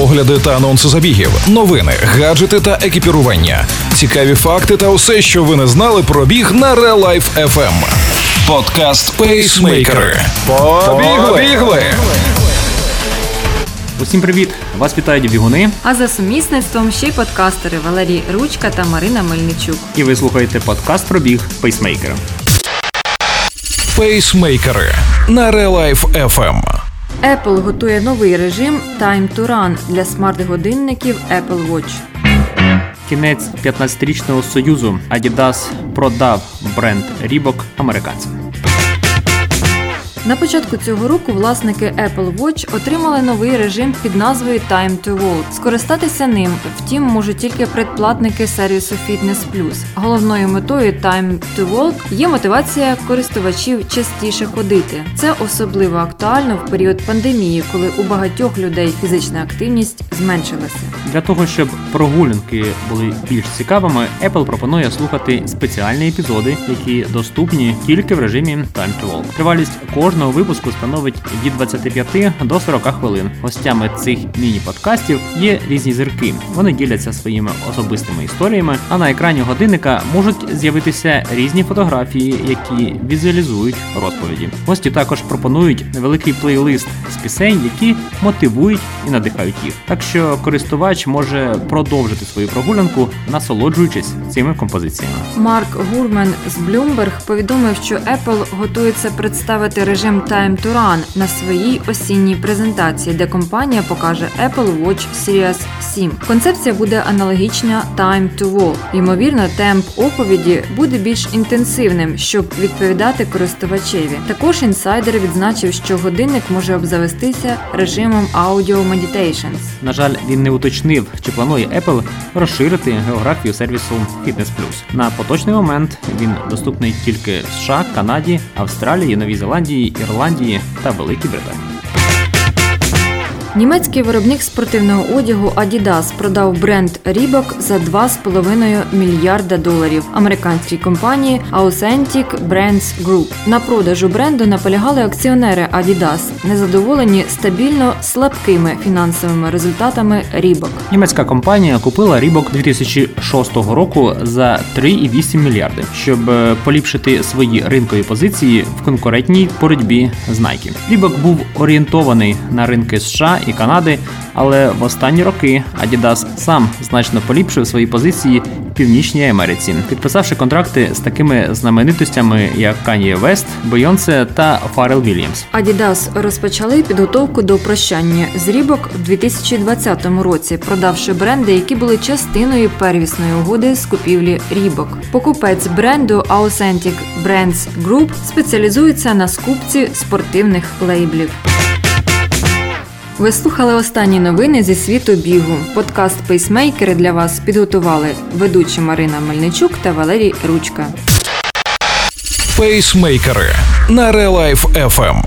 огляди та анонси забігів, новини, гаджети та екіпірування, цікаві факти та усе, що ви не знали про біг на Real Life FM. Подкаст Пейсмейкери. Побігли! Усім привіт! Вас вітають бігуни, А за сумісництвом ще й подкастери Валерій Ручка та Марина Мельничук. і ви слухаєте подкаст про біг Пейсмейкера. Пейсмейкери на Real Life FM. Apple готує новий режим Time to Run для смарт-годинників Apple Watch. Кінець 15-річного союзу Adidas продав бренд Рібок американцям. На початку цього року власники Apple Watch отримали новий режим під назвою Time to Walk. Скористатися ним, втім, можуть тільки предплатники сервісу Fitness Plus. Головною метою Time to Walk є мотивація користувачів частіше ходити. Це особливо актуально в період пандемії, коли у багатьох людей фізична активність зменшилася. Для того, щоб прогулянки були більш цікавими, Apple пропонує слухати спеціальні епізоди, які доступні тільки в режимі Time to Walk. Тривалість кожного випуску становить від 25 до 40 хвилин. Гостями цих міні-подкастів є різні зірки. Вони діляться своїми особистими історіями, а на екрані годинника можуть з'явитися різні фотографії, які візуалізують розповіді. Гості також пропонують невеликий плейлист з пісень, які мотивують і надихають їх. Так що користувач може продовжити свою прогулянку, насолоджуючись цими композиціями. Марк Гурмен з Bloomberg повідомив, що Apple готується представити режим Time to Run на своїй осінній презентації, де компанія покаже Apple Watch Series 7. Концепція буде аналогічна Time to Walk. Ймовірно, темп оповіді буде більш інтенсивним, щоб відповідати користувачеві. Також інсайдер відзначив, що годинник може обзавестися режимом Audio Meditations. На жаль, він не уточнив, чи планує Apple розширити географію сервісу Fitness Plus. На поточний момент він доступний тільки в США, Канаді, Австралії, Новій Зеландії, Ірландії та Великій Британії. Німецький виробник спортивного одягу Adidas продав бренд Reebok за 2,5 мільярда доларів американській компанії Authentic Brands Group. На продажу бренду наполягали акціонери Adidas, незадоволені стабільно слабкими фінансовими результатами Reebok. Німецька компанія купила Reebok 2006 року за 3,8 мільярди, щоб е, поліпшити свої ринкові позиції в конкурентній боротьбі з Nike. Reebok був орієнтований на ринки США і Канади, але в останні роки Adidas сам значно поліпшив свої позиції в Північній Америці, підписавши контракти з такими знаменитостями, як Kanye West, Beyoncé та Pharrell Williams. Adidas розпочали підготовку до прощання з Reebok в 2020 році, продавши бренди, які були частиною первісної угоди з купівлі Reebok. Покупець бренду Authentic Brands Group спеціалізується на скупці спортивних лейблів. Ви слухали останні новини зі світу бігу. Подкаст Пейсмейкери для вас підготували ведучі Марина Мельничук та Валерій Ручка. Пейсмейкери на Real Life FM.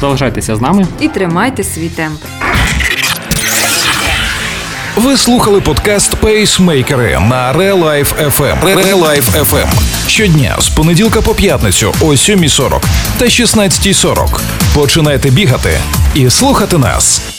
Залишайтеся з нами. І тримайте свій темп. Ви слухали подкаст Пейсмейкери на Real Life FM. Real Life FM. Щодня з понеділка по п'ятницю о 7.40 та 16.40. Починайте бігати і слухати нас.